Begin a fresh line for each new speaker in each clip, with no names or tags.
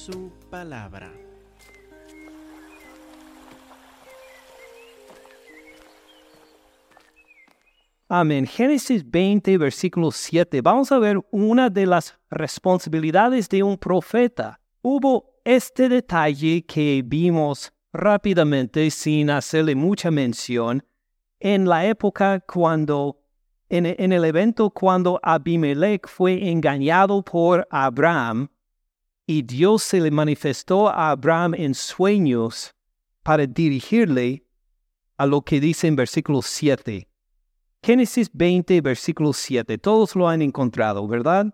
su palabra.
Amén. Génesis 20, versículo 7. Vamos a ver una de las responsabilidades de un profeta. Hubo este detalle que vimos rápidamente sin hacerle mucha mención en la época cuando, en, el evento cuando Abimelech fue engañado por Abraham y Dios se le manifestó a Abraham en sueños para dirigirle a lo que dice en versículo 7. Génesis 20, versículo 7. Todos lo han encontrado, ¿verdad?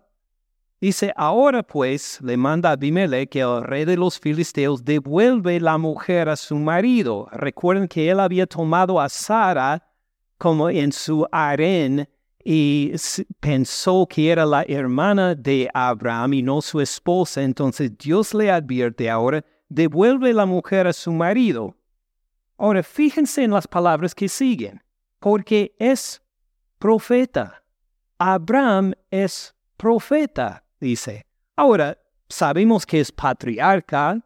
Dice, ahora pues le manda a Abimelech, el rey de los filisteos, devuelve la mujer a su marido. Recuerden que él había tomado a Sara como en su harén y pensó que era la hermana de Abraham y no su esposa. Entonces Dios le advierte ahora, devuelve la mujer a su marido. Ahora fíjense en las palabras que siguen porque es profeta. Abraham es profeta, dice. Ahora, sabemos que es patriarca,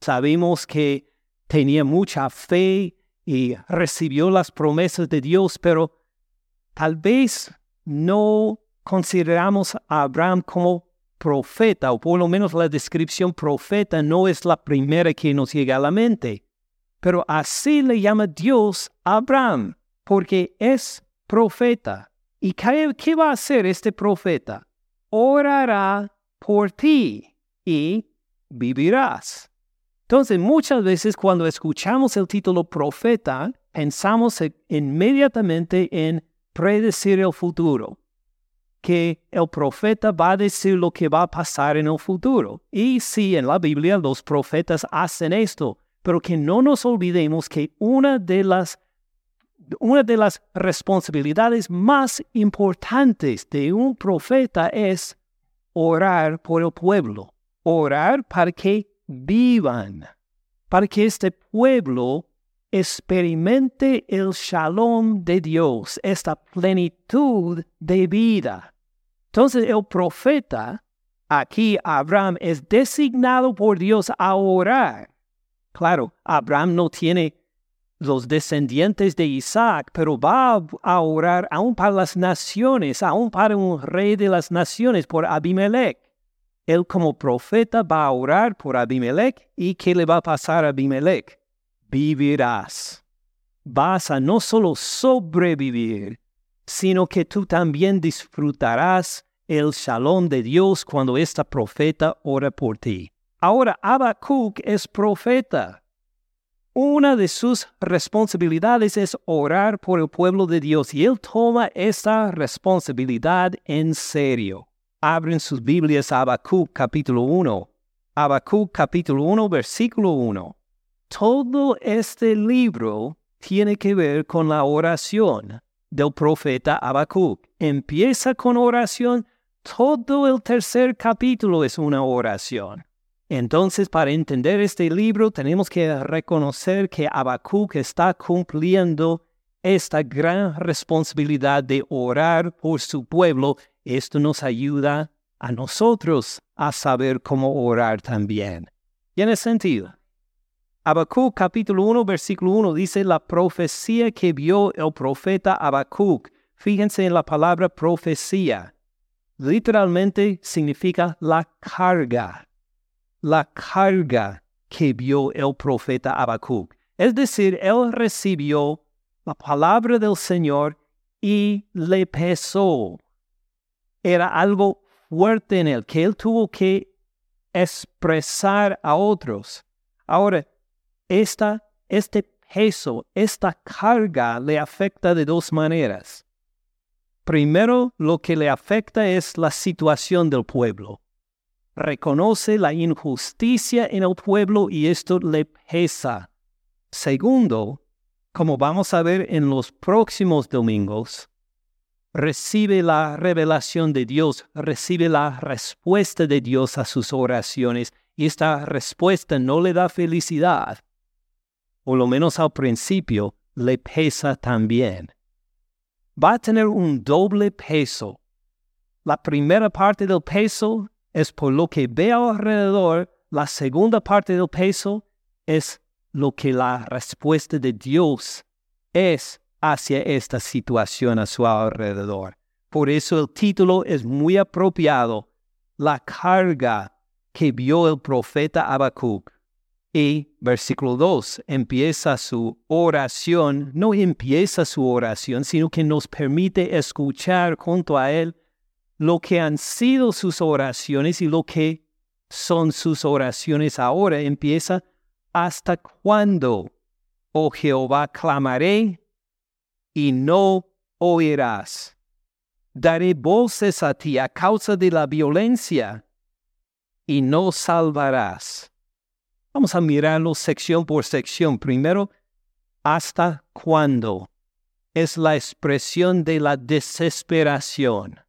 sabemos que tenía mucha fe y recibió las promesas de Dios, pero tal vez no consideramos a Abraham como profeta, o por lo menos la descripción profeta no es la primera que nos llega a la mente. Pero así le llama Dios a Abraham porque es profeta. ¿Y qué, va a hacer este profeta? Orará por ti y vivirás. Entonces, muchas veces cuando escuchamos el título profeta, pensamos inmediatamente en predecir el futuro, que el profeta va a decir lo que va a pasar en el futuro. Y sí, en la Biblia los profetas hacen esto, pero que no nos olvidemos que una de las una de las responsabilidades más importantes de un profeta es orar por el pueblo, orar para que vivan, para que este pueblo experimente el shalom de Dios, esta plenitud de vida. Entonces el profeta, aquí Abraham, es designado por Dios a orar. Claro, Abraham no tiene los descendientes de Isaac, pero va a orar aún para las naciones, aún para un rey de las naciones, por Abimelech. Él como profeta va a orar por Abimelech y ¿qué le va a pasar a Abimelech? Vivirás. Vas a no solo sobrevivir, sino que tú también disfrutarás el shalom de Dios cuando esta profeta ora por ti. Ahora Habacuc es profeta una de sus responsabilidades es orar por el pueblo de Dios y él toma esa responsabilidad en serio. Abren sus Biblias a Habacuc capítulo 1. Habacuc capítulo 1 versículo 1. Todo este libro tiene que ver con la oración del profeta Habacuc. Empieza con oración, todo el tercer capítulo es una oración. Entonces, para entender este libro, tenemos que reconocer que Habacuc está cumpliendo esta gran responsabilidad de orar por su pueblo. Esto nos ayuda a nosotros a saber cómo orar también. ¿Tiene sentido? Habacuc capítulo 1, versículo 1 dice la profecía que vio el profeta Habacuc. Fíjense en la palabra profecía. Literalmente significa la carga la carga que vio el profeta Habacuc. Es decir, él recibió la palabra del Señor y le pesó. Era algo fuerte en él que él tuvo que expresar a otros. Ahora, esta, este peso, esta carga le afecta de dos maneras. Primero, lo que le afecta es la situación del pueblo reconoce la injusticia en el pueblo y esto le pesa. Segundo, como vamos a ver en los próximos domingos, recibe la revelación de Dios, recibe la respuesta de Dios a sus oraciones y esta respuesta no le da felicidad, o lo menos al principio le pesa también. Va a tener un doble peso. La primera parte del peso es por lo que ve alrededor la segunda parte del peso es lo que la respuesta de Dios es hacia esta situación a su alrededor. Por eso el título es muy apropiado, la carga que vio el profeta Habacuc. Y versículo 2 empieza su oración, no empieza su oración, sino que nos permite escuchar junto a él lo que han sido sus oraciones y lo que son sus oraciones ahora. Empieza, ¿hasta cuándo, oh Jehová, clamaré y no oirás? Daré voces a ti a causa de la violencia y no salvarás. Vamos a mirarlo sección por sección. Primero, ¿hasta cuándo? Es la expresión de la desesperación.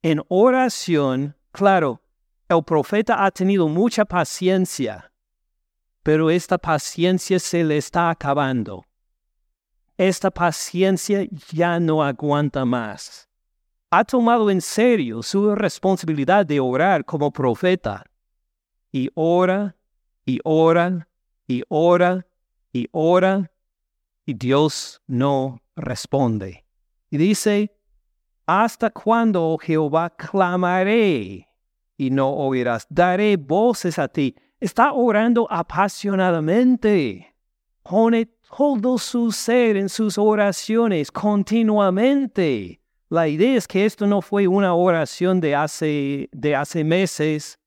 En oración, claro, el profeta ha tenido mucha paciencia, pero esta paciencia se le está acabando. Esta paciencia ya no aguanta más. Ha tomado en serio su responsabilidad de orar como profeta y ora y ora y ora y ora y Dios no responde. Y dice, ¿hasta cuándo, oh Jehová, clamaré y no oirás? Daré voces a ti. Está orando apasionadamente. Pone todo su ser en sus oraciones continuamente. La idea es que esto no fue una oración de hace, de hace meses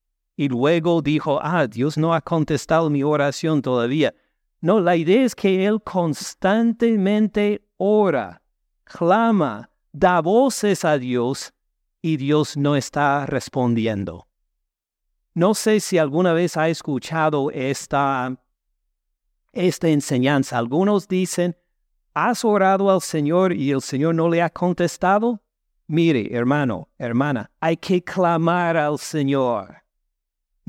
y luego dijo, ah, Dios no ha contestado mi oración todavía. No, la idea es que Él constantemente ora, clama, da voces a Dios y Dios no está respondiendo. No sé si alguna vez ha escuchado esta, esta enseñanza. Algunos dicen, ¿has orado al Señor y el Señor no le ha contestado? Mire, hermano, hermana, hay que clamar al Señor.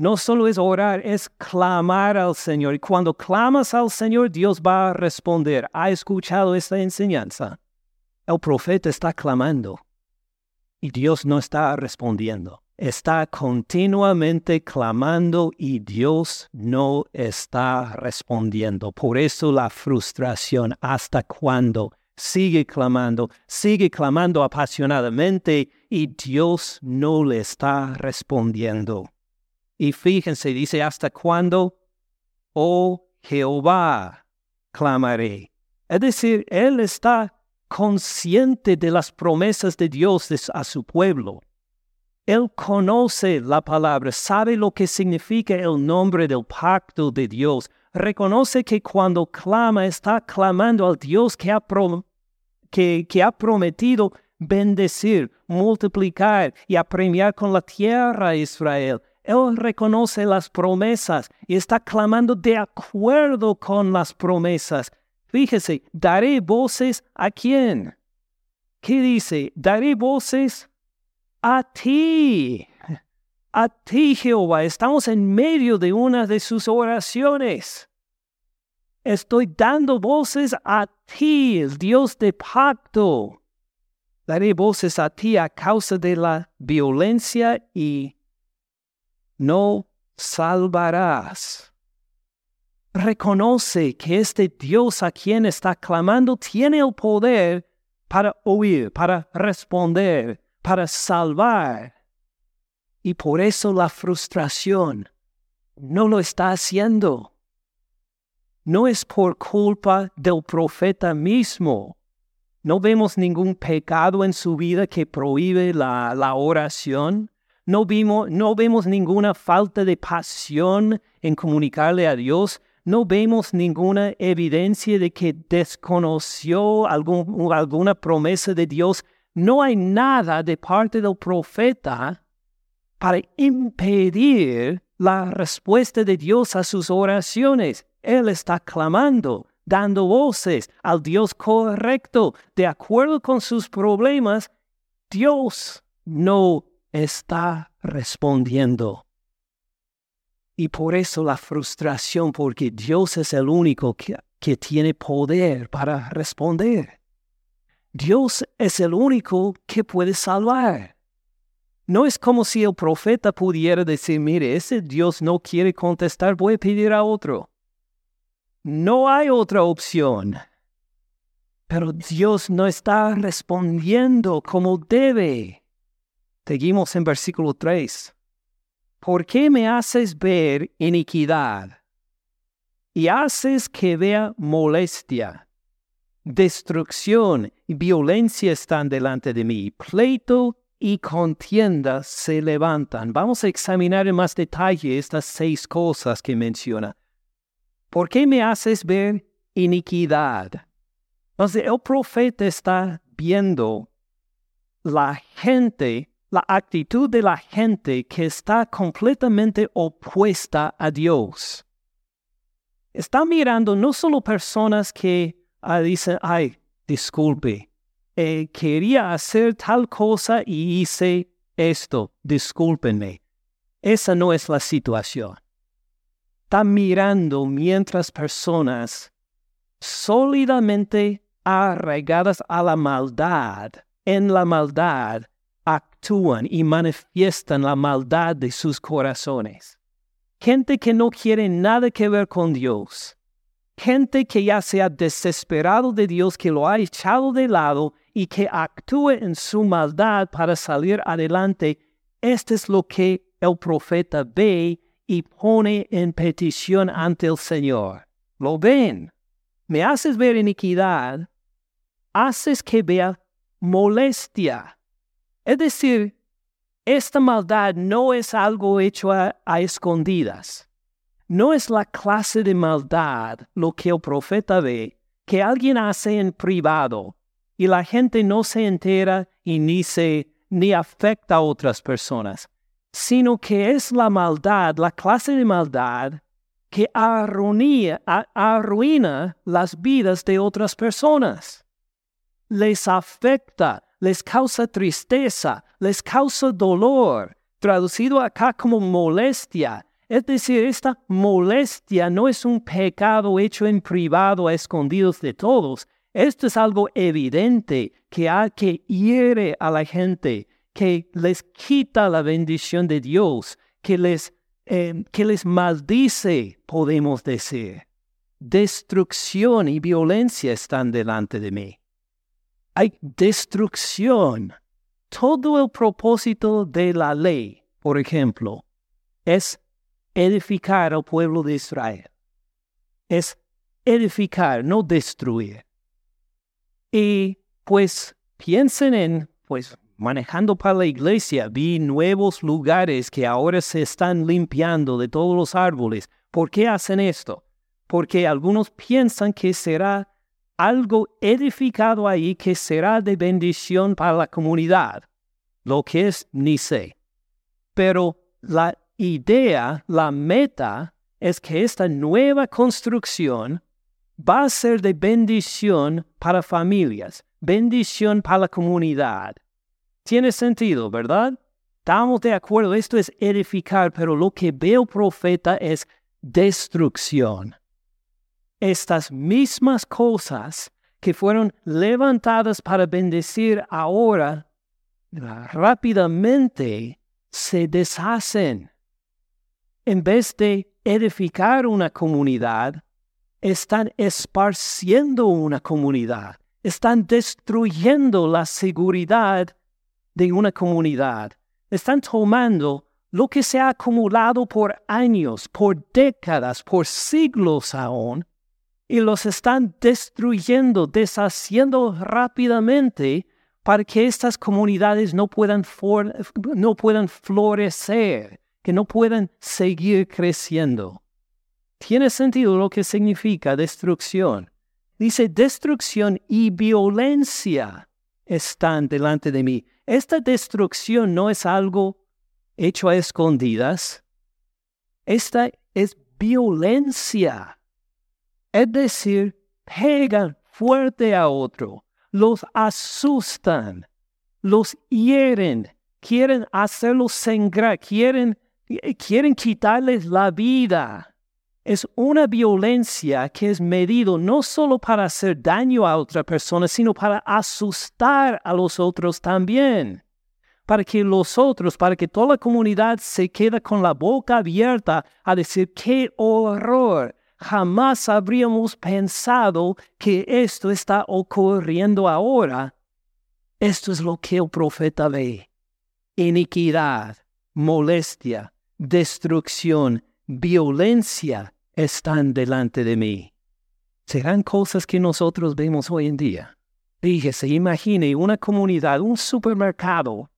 No solo es orar, es clamar al Señor. Y cuando clamas al Señor, Dios va a responder. ¿Ha escuchado esta enseñanza? El profeta está clamando y Dios no está respondiendo. Está continuamente clamando y Dios no está respondiendo. Por eso la frustración. ¿Hasta cuándo? Sigue clamando, sigue clamando apasionadamente y Dios no le está respondiendo. Y fíjense, dice, ¿hasta cuándo? Oh Jehová, clamaré. Es decir, Él está consciente de las promesas de Dios a su pueblo. Él conoce la palabra, sabe lo que significa el nombre del pacto de Dios. Reconoce que cuando clama está clamando al Dios que ha, prometido bendecir, multiplicar y apremiar con la tierra a Israel. Él reconoce las promesas y está clamando de acuerdo con las promesas. Fíjese, daré voces a quién. ¿Qué dice? Daré voces a ti. A ti, Jehová. Estamos en medio de una de sus oraciones. Estoy dando voces a ti, el Dios de pacto. Daré voces a ti a causa de la violencia y no salvarás. Reconoce que este Dios a quien está clamando tiene el poder para oír, para responder, para salvar. Y por eso la frustración no lo está haciendo. No es por culpa del profeta mismo. No vemos ningún pecado en su vida que prohíbe la, la oración. No, vimos, no vemos ninguna falta de pasión en comunicarle a Dios. No vemos ninguna evidencia de que desconoció alguna promesa de Dios. No hay nada de parte del profeta para impedir la respuesta de Dios a sus oraciones. Él está clamando, dando voces al Dios correcto, de acuerdo con sus problemas. Dios no está respondiendo. Y por eso la frustración, porque Dios es el único que, que, tiene poder para responder. Dios es el único que puede salvar. No es como si el profeta pudiera decir, mire, ese Dios no quiere contestar, voy a pedir a otro. No hay otra opción. Pero Dios no está respondiendo como debe. Seguimos en versículo 3. ¿Por qué me haces ver iniquidad y haces que vea molestia? Destrucción y violencia están delante de mí. Pleito y contienda se levantan. Vamos a examinar en más detalle estas seis cosas que menciona. ¿Por qué me haces ver iniquidad? Entonces el profeta está viendo la gente, la actitud de la gente que está completamente opuesta a Dios. Está mirando no solo personas que ah, dicen, ay, disculpe, eh, quería hacer tal cosa y hice esto, discúlpenme. Esa no es la situación está mirando mientras personas sólidamente arraigadas a la maldad, en la maldad, actúan y manifiestan la maldad de sus corazones. Gente que no quiere nada que ver con Dios. Gente que ya se ha desesperado de Dios, que lo ha echado de lado y que actúa en su maldad para salir adelante. Esto es lo que el profeta ve y pone en petición ante el Señor. Lo ven. Me haces ver iniquidad, haces que vea molestia. Es decir, esta maldad no es algo hecho a, escondidas. No es la clase de maldad lo que el profeta ve, que alguien hace en privado y la gente no se entera y ni se ni afecta a otras personas sino que es la maldad, la clase de maldad que arruina, arruina las vidas de otras personas. Les afecta, les causa tristeza, les causa dolor, traducido acá como molestia. Es decir, esta molestia no es un pecado hecho en privado a escondidos de todos. Esto es algo evidente que, que hiere a la gente, que les quita la bendición de Dios, que les, em, que les maldice, podemos decir. Destrucción y violencia están delante de mí. Hay destrucción. Todo el propósito de la ley, por ejemplo, es edificar al pueblo de Israel. Es edificar, no destruir. Y pues piensen en, pues manejando para la iglesia, vi nuevos lugares que ahora se están limpiando de todos los árboles. ¿Por qué hacen esto? Porque algunos piensan que será algo edificado ahí que será de bendición para la comunidad. Lo que es, ni sé. Pero la idea, la meta, es que esta nueva construcción va a ser de bendición para familias, bendición para la comunidad. Tiene sentido, ¿verdad? Estamos de acuerdo, esto es edificar, pero lo que veo profeta es destrucción. Estas mismas cosas que fueron levantadas para bendecir ahora, rápidamente se deshacen. En vez de edificar una comunidad, están esparciendo una comunidad, están destruyendo la seguridad de una comunidad. Están tomando lo que se ha acumulado por años, por décadas, por siglos aún, y los están destruyendo, deshaciendo rápidamente para que estas comunidades no puedan, no puedan florecer, que no puedan seguir creciendo. Tiene sentido lo que significa destrucción. Dice destrucción y violencia están delante de mí. Esta destrucción no es algo hecho a escondidas. Esta es violencia. Es decir, pegan fuerte a otro, los asustan, los hieren, quieren hacerlos sangrar, quieren, quieren quitarles la vida es una violencia que es medido no solo para hacer daño a otra persona, sino para asustar a los otros también. para que los otros, para que toda la comunidad se quede con la boca abierta a decir, qué horror. Jamás habríamos pensado que esto está ocurriendo ahora. Esto es lo que el profeta ve. Iniquidad, molestia, destrucción, violencia están delante de mí. Serán cosas que nosotros vemos hoy en día. Fíjese, imagine una comunidad, un supermercado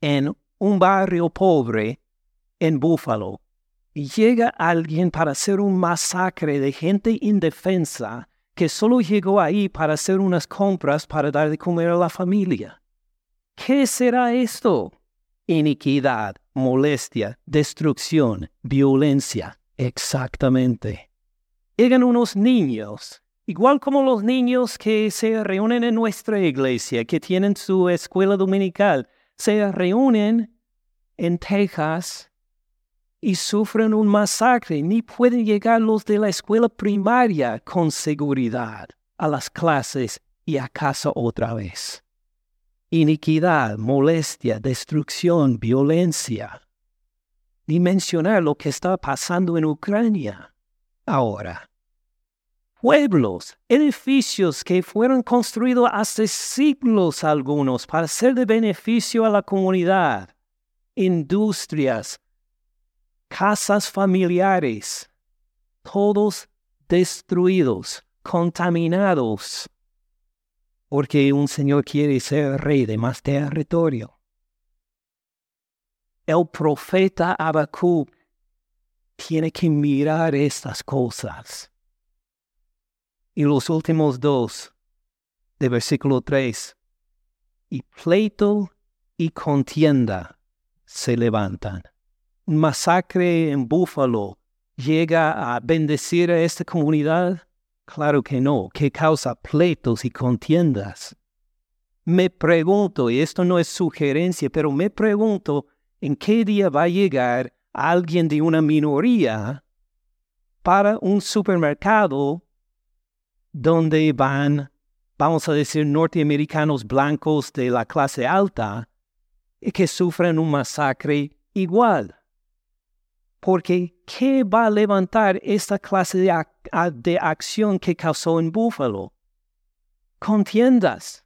en un barrio pobre en Búfalo y llega alguien para hacer un masacre de gente indefensa que solo llegó ahí para hacer unas compras para dar de comer a la familia. ¿Qué será esto? Iniquidad, molestia, destrucción, violencia. Exactamente. Llegan unos niños, igual como los niños que se reúnen en nuestra iglesia, que tienen su escuela dominical, se reúnen en Texas y sufren un masacre. Ni pueden llegar los de la escuela primaria con seguridad a las clases y a casa otra vez. Iniquidad, molestia, destrucción, violencia. Ni mencionar lo que está pasando en Ucrania ahora. Pueblos, edificios que fueron construidos hace siglos algunos para ser de beneficio a la comunidad, industrias, casas familiares, todos destruidos, contaminados, porque un Señor quiere ser rey de más territorio. El profeta Habacuc tiene que mirar estas cosas. Y los últimos dos de versículo 3. Y pleito y contienda se levantan masacre en Búfalo llega a bendecir a esta comunidad? Claro que no, que causa pleitos y contiendas. Me pregunto, y esto no es sugerencia, pero me pregunto, ¿en qué día va a llegar alguien de una minoría para un supermercado donde van, vamos a decir, norteamericanos blancos de la clase alta y que sufren un masacre igual? Porque ¿qué va a levantar esta clase de, acción que causó en Búfalo? Contiendas,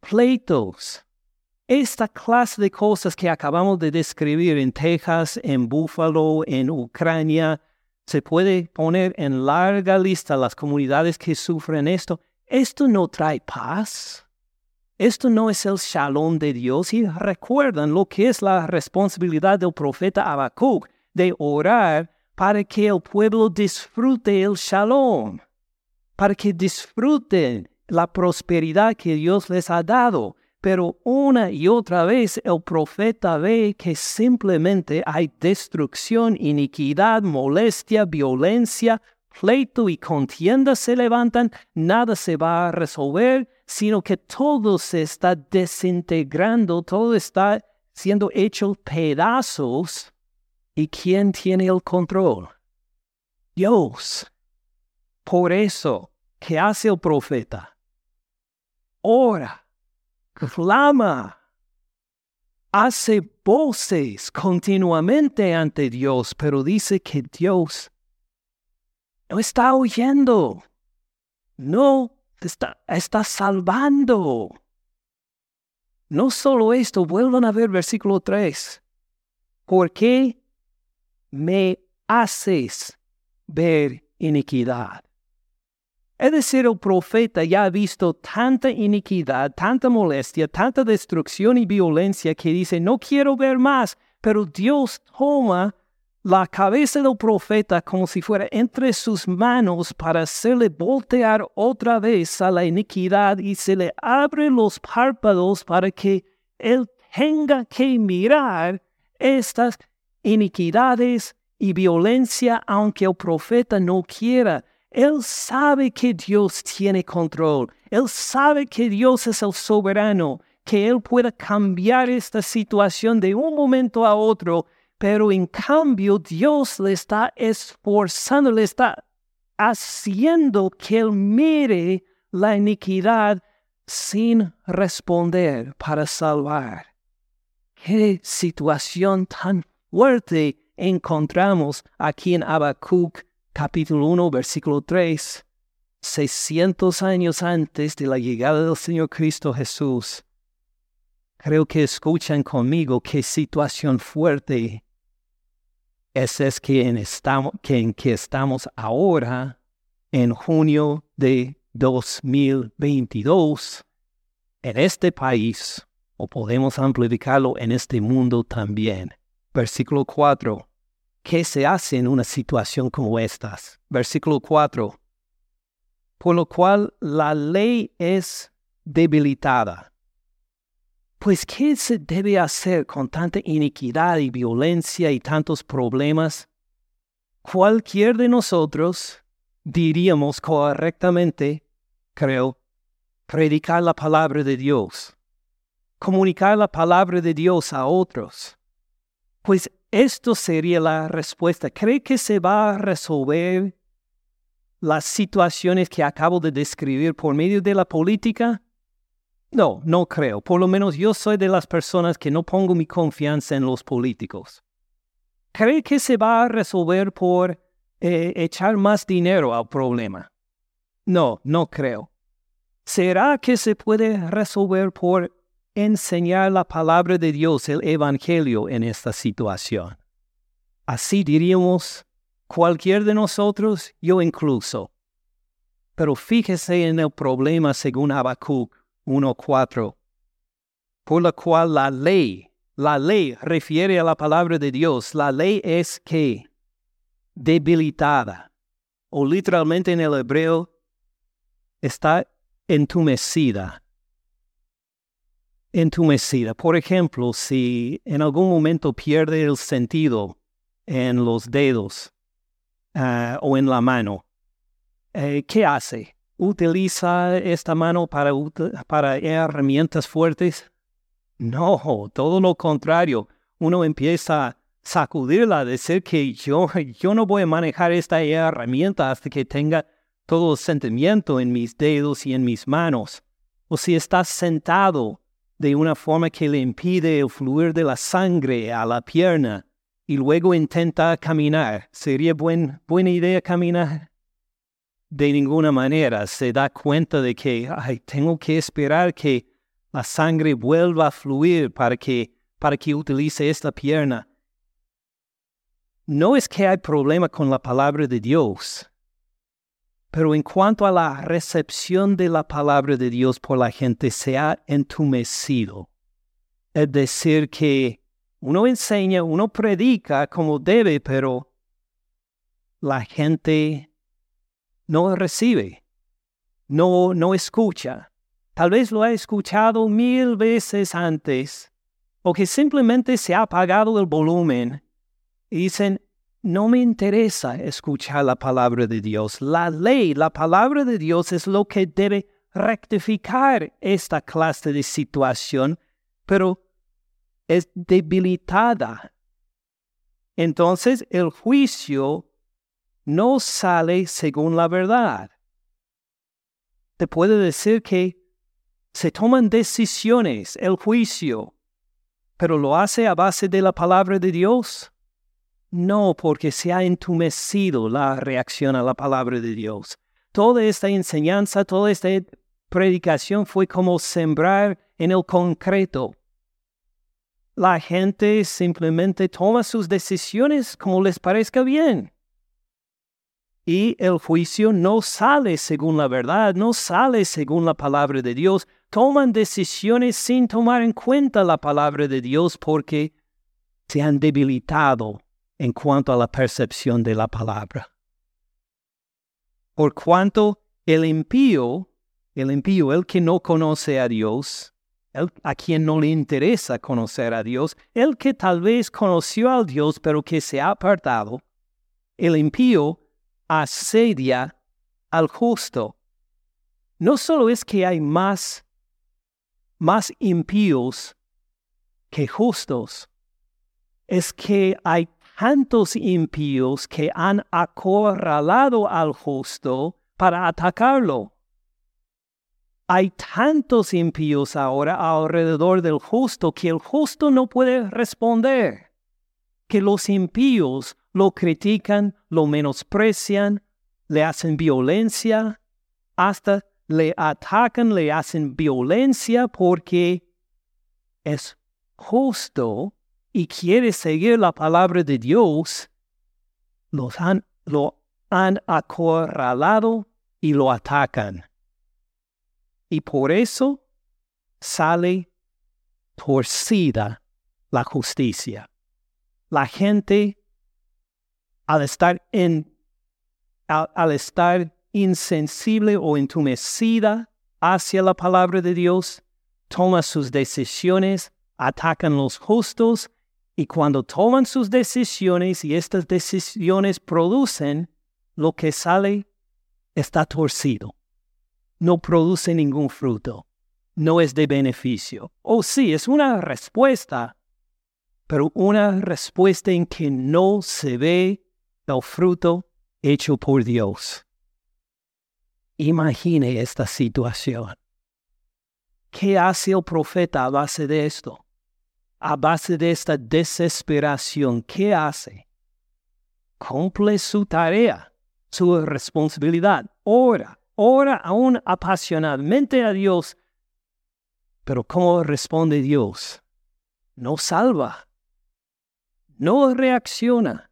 pleitos, esta clase de cosas que acabamos de describir en Texas, en Búfalo, en Ucrania, se puede poner en larga lista las comunidades que sufren esto. Esto no trae paz. Esto no es el shalom de Dios. Y recuerdan lo que es la responsabilidad del profeta Habacuc de orar para que el pueblo disfrute el shalom, para que disfruten la prosperidad que Dios les ha dado. Pero una y otra vez el profeta ve que simplemente hay destrucción, iniquidad, molestia, violencia, pleito y contienda se levantan, nada se va a resolver, sino que todo se está desintegrando, todo está siendo hecho pedazos ¿Y quién tiene el control? Dios. Por eso, ¿qué hace el profeta? Ora, clama, hace voces continuamente ante Dios, pero dice que Dios no está oyendo, no está, está salvando. No solo esto, vuelvan a ver versículo 3. ¿Por qué me haces ver iniquidad. Es decir, el profeta ya ha visto tanta iniquidad, tanta molestia, tanta destrucción y violencia que dice, no quiero ver más, pero Dios toma la cabeza del profeta como si fuera entre sus manos para hacerle voltear otra vez a la iniquidad y se le abre los párpados para que él tenga que mirar estas iniquidades y violencia aunque el profeta no quiera. Él sabe que Dios tiene control. Él sabe que Dios es el soberano, que Él pueda cambiar esta situación de un momento a otro, pero en cambio Dios le está esforzando, le está haciendo que Él mire la iniquidad sin responder para salvar. qué situación tan fuerte encontramos aquí en Habacuc capítulo 1 versículo 3. 600 años antes de la llegada del Señor Cristo Jesús. Creo que escuchan conmigo qué situación fuerte esa es que en, estamos, que en que estamos ahora, en junio de 2022, en este país, o podemos amplificarlo en este mundo también. Versículo 4. ¿Qué se hace en una situación como esta? Versículo 4. Por lo cual la ley es debilitada pues, ¿qué se debe hacer con tanta iniquidad y violencia y tantos problemas? Cualquier de nosotros diríamos correctamente, creo, predicar la palabra de Dios, comunicar la palabra de Dios a otros. Pues esto sería la respuesta. ¿Cree que se va a resolver las situaciones que acabo de describir por medio de la política? No, no creo. Por lo menos yo soy de las personas que no pongo mi confianza en los políticos. ¿Cree que se va a resolver por eh, echar más dinero al problema? No, no creo. ¿Será que se puede resolver por enseñar la palabra de Dios, el Evangelio, en esta situación? Así diríamos cualquier de nosotros, yo incluso. Pero fíjese en el problema según Habacuc 1.4, por la cual la ley, la ley refiere a la palabra de Dios, la ley es que debilitada, o literalmente en el hebreo está entumecida. Entumecida. Por ejemplo, si en algún momento pierde el sentido en los dedos ah, o en la mano, eh, ¿qué hace? utiliza esta mano para, herramientas fuertes? No, todo lo contrario. Uno empieza a sacudirla, decir que yo, yo no voy a manejar esta herramienta hasta que tenga todo el sentimiento en mis dedos y en mis manos. O si estás sentado de una forma que le impide el fluir de la sangre a la pierna y luego intenta caminar, ¿sería buen, buena idea caminar? de ninguna manera se da cuenta de que ay, tengo que esperar que la sangre vuelva a fluir para que, para que utilice esta pierna. No es que hay problema con la palabra de Dios, pero en cuanto a la recepción de la palabra de Dios por la gente se ha entumecido. Es decir, que uno enseña, uno predica como debe, pero la gente no recibe, no, no escucha. Tal vez lo ha escuchado mil veces antes, o que simplemente se ha apagado el volumen y dicen, no me interesa escuchar la palabra de Dios. La ley, la palabra de Dios es lo que debe rectificar esta clase de situación, pero es debilitada. Entonces el juicio no sale según la verdad. Te puede decir que se toman decisiones, el juicio, pero lo hace a base de la palabra de Dios. No, porque se ha entumecido la reacción a la palabra de Dios. Toda esta enseñanza, toda esta predicación fue como sembrar en el concreto. La gente simplemente toma sus decisiones como les parezca bien y el juicio no sale según la verdad, no sale según la palabra de Dios. Toman decisiones sin tomar en cuenta la palabra de Dios porque se han debilitado en cuanto a la percepción de la palabra. Por cuanto el impío, el impío, el que no conoce a Dios, el, a quien no le interesa conocer a Dios, el que tal vez conoció a Dios pero que se ha apartado, el impío asedia al justo. No solo es que hay más, más impíos que justos, es que hay tantos impíos que han acorralado al justo para atacarlo. hay tantos impíos ahora alrededor del justo que el justo no puede responder, que los impíos lo critican, lo menosprecian, le hacen violencia, hasta le atacan, le hacen violencia porque es justo y quiere seguir la palabra de Dios, los han, lo han acorralado y lo atacan. Y por eso sale torcida la justicia. La gente, al estar, en, al, estar insensible o entumecida hacia la palabra de Dios, toma sus decisiones, atacan los justos y cuando toman sus decisiones y estas decisiones producen, lo que sale está torcido no produce ningún fruto, no es de beneficio. O oh, sí, es una respuesta, pero una respuesta en que no se ve el fruto hecho por Dios. Imagine esta situación. ¿Qué hace el profeta a base de esto? A base de esta desesperación, ¿qué hace? Cumple su tarea, su responsabilidad, ora, ora aún apasionadamente a Dios, pero ¿cómo responde Dios? No salva, no reacciona,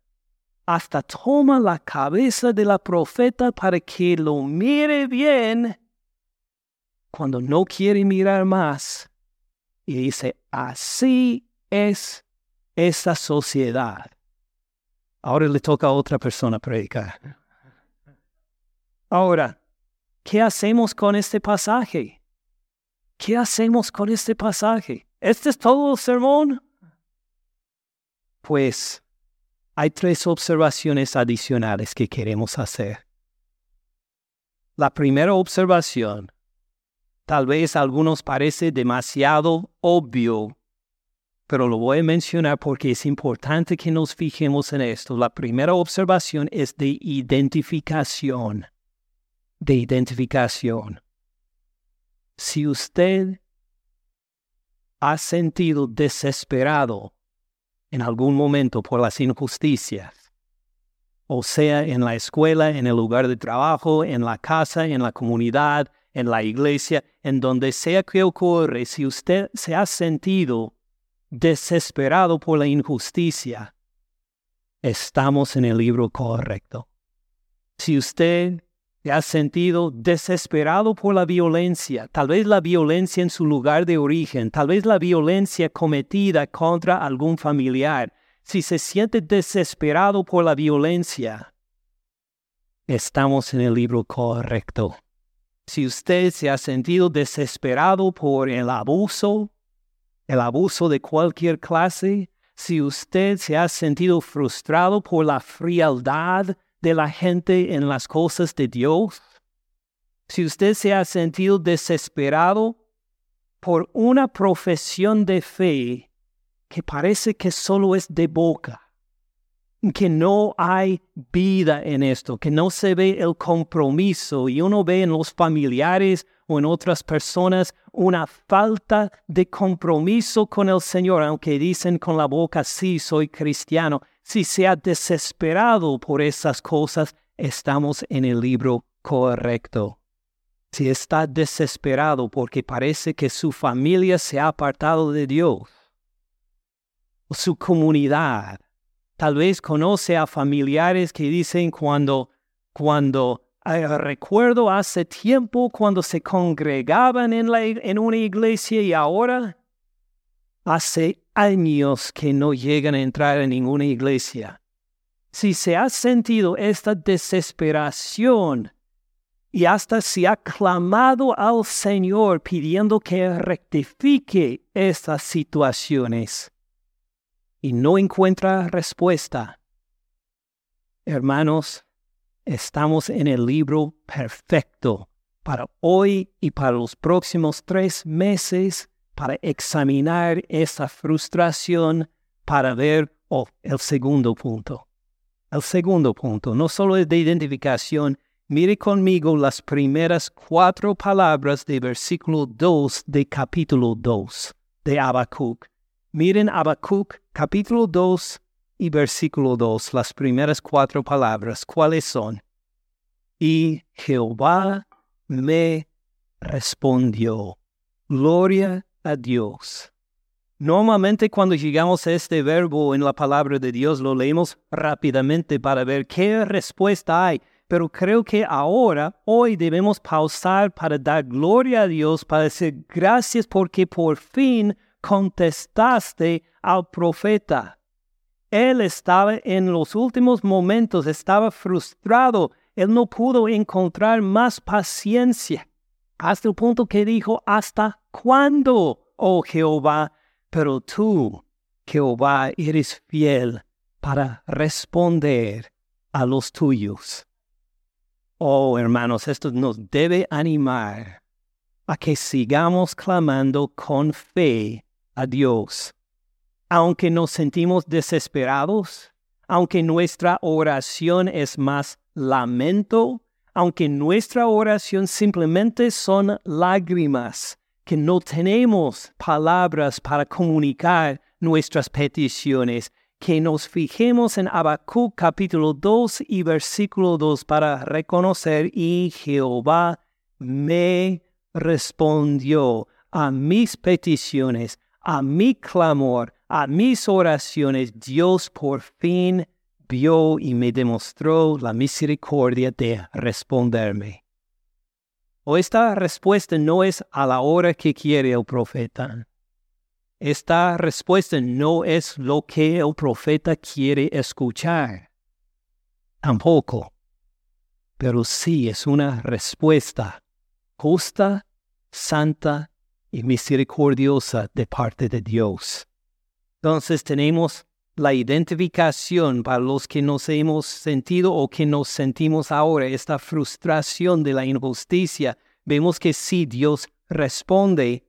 hasta toma la cabeza de la profeta para que lo mire bien cuando no quiere mirar más. Y dice, así es esta sociedad. Ahora le toca a otra persona predicar. Ahora, ¿Qué hacemos con este pasaje? ¿Qué hacemos con este pasaje? ¿Este es todo el sermón? Pues hay tres observaciones adicionales que queremos hacer. La primera observación, tal vez a algunos parece demasiado obvio, pero lo voy a mencionar porque es importante que nos fijemos en esto. La primera observación es de identificación de identificación. Si usted ha sentido desesperado en algún momento por las injusticias, o sea, en la escuela, en el lugar de trabajo, en la casa, en la comunidad, en la iglesia, en donde sea que ocurre, si usted se ha sentido desesperado por la injusticia, estamos en el libro correcto. Si usted te has sentido desesperado por la violencia, tal vez la violencia en su lugar de origen, tal vez la violencia cometida contra algún familiar, si se siente desesperado por la violencia, estamos en el libro correcto. Si usted se ha sentido desesperado por el abuso, el abuso de cualquier clase, si usted se ha sentido frustrado por la frialdad de la gente en las cosas de Dios? Si usted se ha sentido desesperado por una profesión de fe que parece que solo es de boca, que no hay vida en esto, que no se ve el compromiso y uno ve en los familiares o en otras personas una falta de compromiso con el Señor, aunque dicen con la boca, sí, soy cristiano, si se ha desesperado por esas cosas, estamos en el libro correcto. Si está desesperado porque parece que su familia se ha apartado de Dios, o su comunidad, tal vez conoce a familiares que dicen cuando, cuando recuerdo hace tiempo cuando se congregaban en, la, en una iglesia y ahora hace años que no llegan a entrar en ninguna iglesia. Si se ha sentido esta desesperación y hasta se ha clamado al Señor pidiendo que rectifique estas situaciones y no encuentra respuesta, hermanos, estamos en el libro perfecto para hoy y para los próximos tres meses para examinar esa frustración, para ver oh, el segundo punto. El segundo punto no solo es de identificación, Mire conmigo las primeras cuatro palabras de versículo 2 de capítulo 2 de Habacuc. Miren Habacuc capítulo 2 y versículo 2, las primeras cuatro palabras. ¿Cuáles son? Y Jehová me respondió. Gloria a Dios. Normalmente cuando llegamos a este verbo en la palabra de Dios lo leemos rápidamente para ver qué respuesta hay pero creo que ahora, hoy debemos pausar para dar gloria a Dios, para decir gracias porque por fin contestaste al profeta. Él estaba en los últimos momentos, estaba frustrado, él no pudo encontrar más paciencia, hasta el punto que dijo, ¿hasta cuándo, oh Jehová? Pero tú, Jehová, eres fiel para responder a los tuyos. Oh, hermanos, esto nos debe animar a que sigamos clamando con fe a Dios. Aunque nos sentimos desesperados, aunque nuestra oración es más lamento, aunque nuestra oración simplemente son lágrimas, que no tenemos palabras para comunicar nuestras peticiones, que nos fijemos en Habacuc capítulo 2 y versículo 2 para reconocer y Jehová me respondió a mis peticiones, a mi clamor, a mis oraciones. Dios por fin vio y me demostró la misericordia de responderme. O esta respuesta no es a la hora que quiere el profeta esta respuesta no es lo que el profeta quiere escuchar. Tampoco. Pero sí es una respuesta justa, santa y misericordiosa de parte de Dios. Entonces tenemos la identificación para los que nos hemos sentido o que nos sentimos ahora, esta frustración de la injusticia. Vemos que sí, Dios responde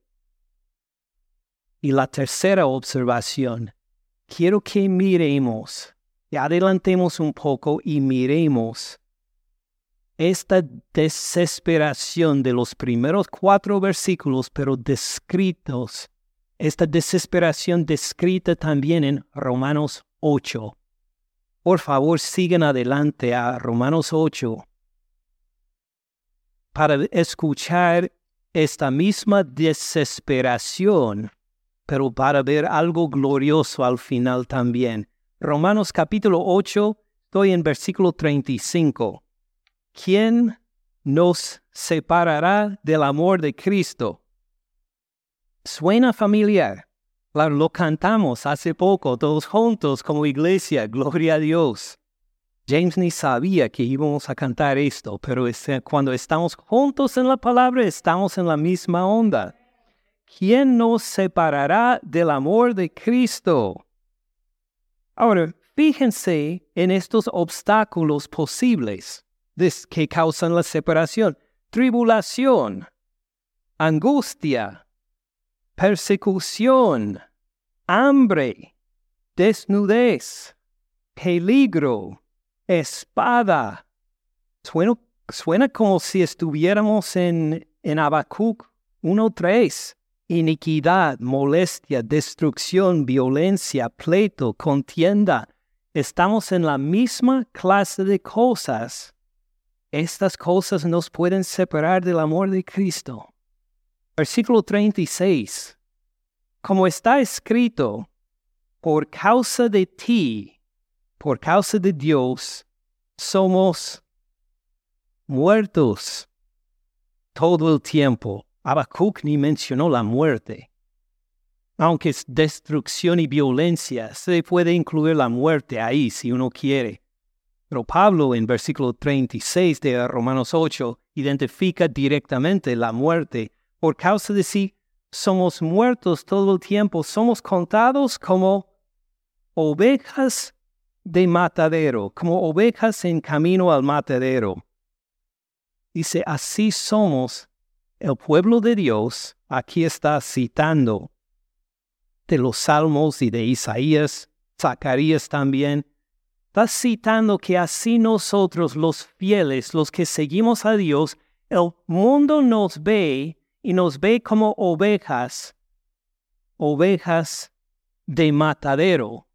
y la tercera observación, quiero que miremos, adelantemos un poco y miremos esta desesperación de los primeros cuatro versículos, pero descritos, esta desesperación descrita también en Romanos 8. Por favor, sigan adelante a Romanos 8 para escuchar esta misma desesperación pero para ver algo glorioso al final también. Romanos capítulo 8, estoy en versículo 35. ¿Quién nos separará del amor de Cristo? Suena familiar. Lo cantamos hace poco, todos juntos como iglesia, gloria a Dios. James ni sabía que íbamos a cantar esto, pero cuando estamos juntos en la palabra, estamos en la misma onda. ¿quién nos separará del amor de Cristo? Ahora, fíjense en estos obstáculos posibles que causan la separación. Tribulación, angustia, persecución, hambre, desnudez, peligro, espada. Suena, como si estuviéramos en, en Habacuc 1.3 iniquidad, molestia, destrucción, violencia, pleito, contienda. Estamos en la misma clase de cosas. Estas cosas nos pueden separar del amor de Cristo. Versículo 36. Como está escrito, por causa de ti, por causa de Dios, somos muertos todo el tiempo. Habacuc ni mencionó la muerte. Aunque es destrucción y violencia, se puede incluir la muerte ahí si uno quiere. Pablo en versículo 36 de Romanos 8 identifica directamente la muerte. Por causa de sí, somos muertos todo el tiempo, somos contados como ovejas de matadero, como ovejas en camino al matadero. Dice, así somos el pueblo de Dios aquí está citando de los salmos y de Isaías, Zacarías también, Está citando que así nosotros, los fieles, los que seguimos a Dios, el mundo nos ve y nos ve como ovejas, ovejas de matadero.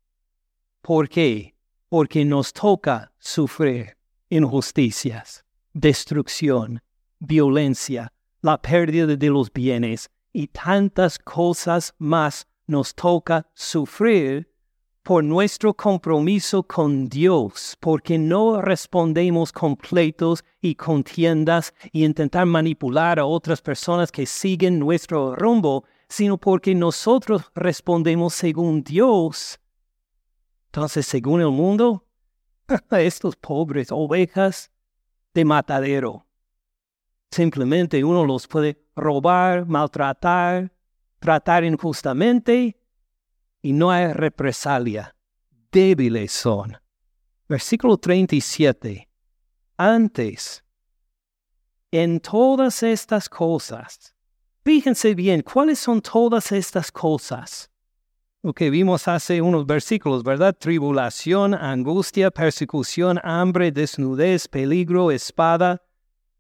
¿Por qué? Porque nos toca sufrir injusticias, destrucción, violencia, la pérdida de los bienes y tantas cosas más nos toca sufrir por nuestro compromiso con Dios, porque no respondemos completos y contiendas y intentar manipular a otras personas que siguen nuestro rumbo, sino porque nosotros respondemos según Dios. Entonces, según el mundo, estos pobres ovejas de matadero. Simplemente uno los puede robar, maltratar, tratar injustamente y no hay represalia. Débiles son. Versículo 37. Antes, en todas estas cosas, fíjense bien, ¿cuáles son todas estas cosas? Lo que vimos hace unos versículos, ¿verdad? Tribulación, angustia, persecución, hambre, desnudez, peligro, espada.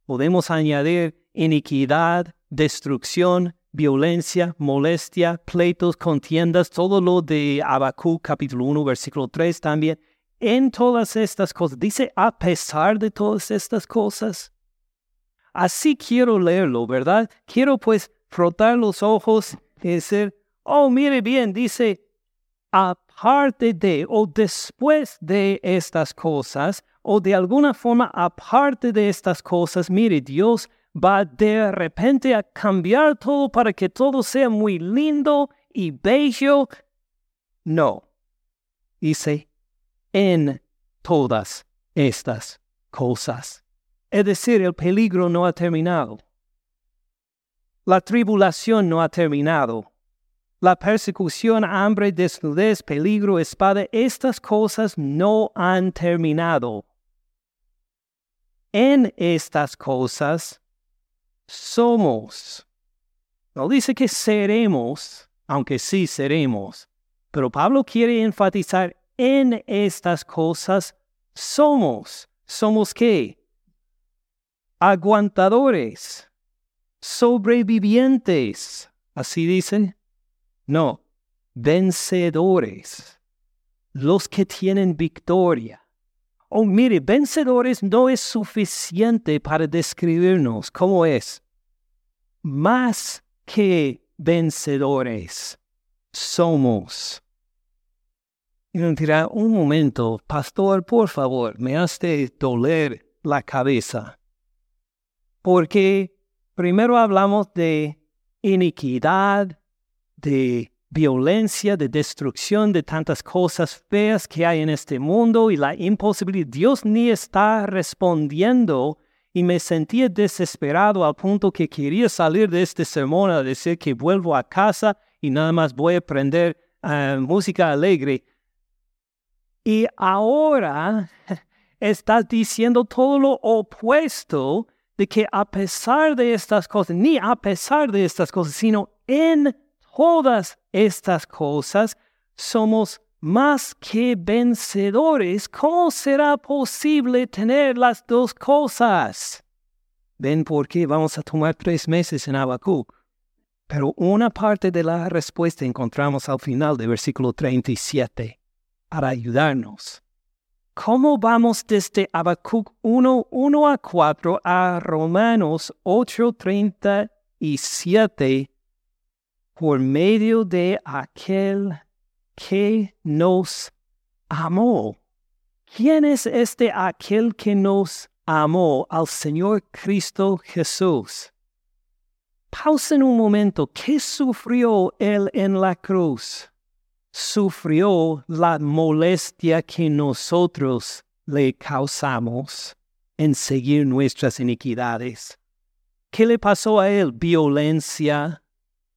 Podemos añadir iniquidad, destrucción, violencia, molestia, pleitos, contiendas, todo lo de Habacuc capítulo 1, versículo 3 también. En todas estas cosas, dice a pesar de todas estas cosas. Así quiero leerlo, ¿verdad? Quiero pues frotar los ojos y decir, oh, mire bien, dice, aparte de o después de estas cosas, o de alguna forma aparte de estas cosas, mire, Dios va de repente a cambiar todo para que todo sea muy lindo y bello. No. Dice, en todas estas cosas. Es decir, el peligro no ha terminado. La tribulación no ha terminado. La persecución, hambre, desnudez, peligro, espada, estas cosas no han terminado. En estas cosas somos. No dice que seremos, aunque sí seremos, pero Pablo quiere enfatizar en estas cosas somos. ¿Somos qué? Aguantadores, sobrevivientes. ¿Así dicen? No, vencedores. Los que tienen victoria. Oh, mire, vencedores no es suficiente para describirnos cómo es. Más que vencedores somos. Y me dirá, un momento, pastor, por favor, me hace doler la cabeza. Porque primero hablamos de iniquidad, de violencia, de destrucción, de tantas cosas feas que hay en este mundo y la imposibilidad. Dios ni está respondiendo y me sentía desesperado al punto que quería salir de este sermón a decir que vuelvo a casa y nada más voy a aprender eh, música alegre. Y ahora estás diciendo todo lo opuesto de que a pesar de estas cosas, ni a pesar de estas cosas, sino en todas estas cosas, somos más que vencedores. ¿Cómo será posible tener las dos cosas? Ven por qué vamos a tomar tres meses en Habacuc. Pero una parte de la respuesta encontramos al final del versículo 37 para ayudarnos. ¿Cómo vamos desde Habacuc 1, 1 a 4 a Romanos 8, 37 por medio de aquel que nos amó. ¿Quién es este aquel que nos amó al Señor Cristo Jesús? Pausen un momento. ¿Qué sufrió Él en la cruz? Sufrió la molestia que nosotros le causamos en seguir nuestras iniquidades. ¿Qué le pasó a Él? Violencia,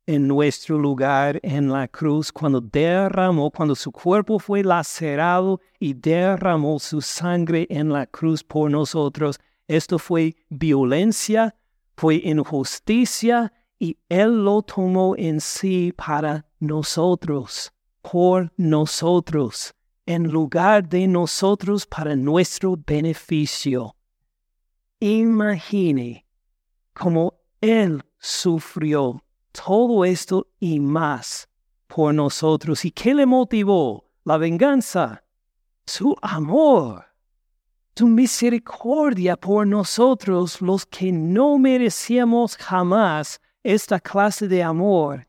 en nuestro lugar en la cruz cuando derramó, cuando su cuerpo fue lacerado y derramó su sangre en la cruz por nosotros. Esto fue violencia, fue injusticia y Él lo tomó en sí para nosotros, por nosotros. en lugar de nosotros para nuestro beneficio. Imagine cómo Él sufrió todo esto y más por nosotros. ¿Y qué le motivó? La venganza, su amor, su misericordia por nosotros, los que no merecíamos jamás esta clase de amor.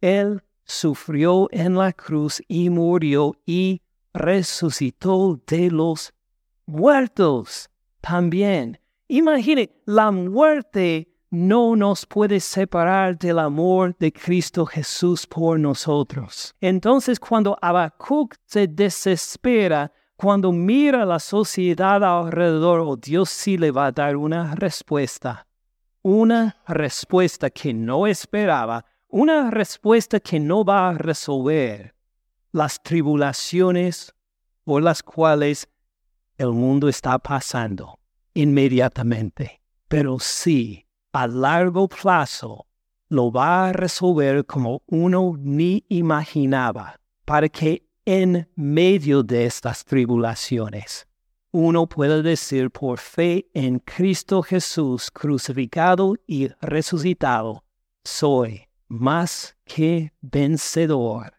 Él sufrió en la cruz y murió y resucitó de los muertos también. Imagine, la muerte no nos puede separar del amor de Cristo Jesús por nosotros. Entonces, cuando Habacuc se desespera, cuando mira la sociedad alrededor, oh, Dios sí le va a dar una respuesta. Una respuesta que no esperaba, una respuesta que no va a resolver las tribulaciones por las cuales el mundo está pasando inmediatamente, pero sí a largo plazo lo va a resolver como uno ni imaginaba, para que en medio de estas tribulaciones uno pueda decir por fe en Cristo Jesús crucificado y resucitado, soy más que vencedor,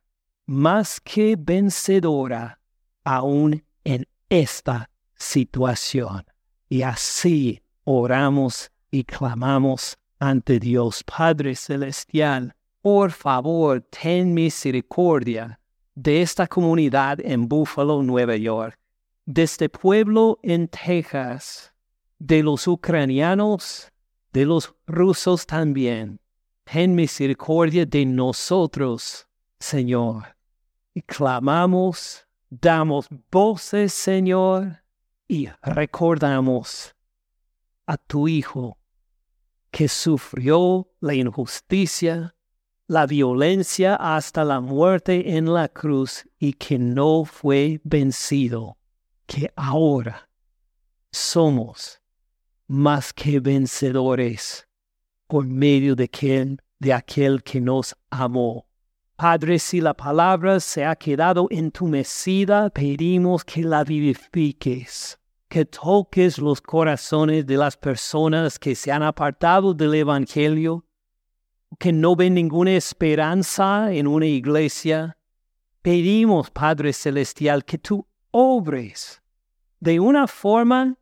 más que vencedora aún en esta situación. Y así oramos y clamamos ante Dios Padre Celestial, por favor, ten misericordia de esta comunidad en Buffalo, Nueva York, de este pueblo en Texas, de los ucranianos, de los rusos también. Ten misericordia de nosotros, Señor. Y clamamos, damos voces, Señor, y recordamos a tu Hijo que sufrió la injusticia, la violencia hasta la muerte en la cruz y que no fue vencido, que ahora somos más que vencedores por medio de aquel, de aquel que nos amó. Padre, si la palabra se ha quedado entumecida, pedimos que la vivifiques que toques los corazones de las personas que se han apartado del Evangelio, que no ven ninguna esperanza en una iglesia. Pedimos, Padre Celestial, que tú obres de una forma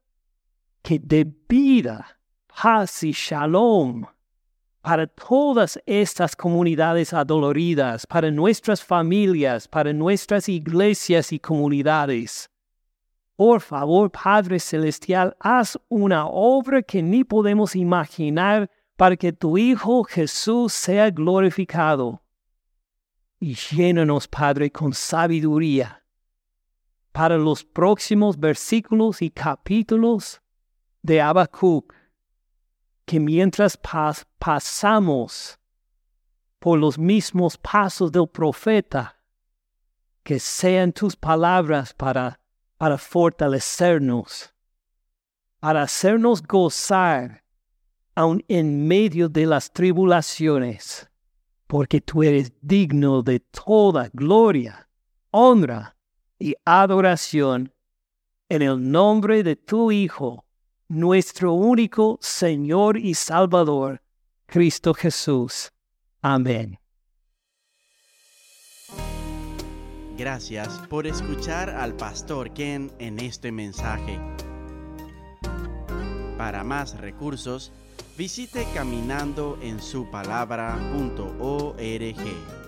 que de vida, paz y shalom para todas estas comunidades adoloridas, para nuestras familias, para nuestras iglesias y comunidades por favor, Padre Celestial, haz una obra que ni podemos imaginar para que tu Hijo Jesús sea glorificado. Y llénanos, Padre, con sabiduría para los próximos versículos y capítulos de Habacuc, que mientras pasamos por los mismos pasos del profeta, que sean tus palabras para para fortalecernos, para hacernos gozar aun en medio de las tribulaciones, porque tú eres digno de toda gloria, honra y adoración en el nombre de tu Hijo, nuestro único Señor y Salvador, Cristo Jesús. Amén.
Gracias por escuchar al pastor Ken en este mensaje. Para más recursos, visite caminandoensupalabra.org.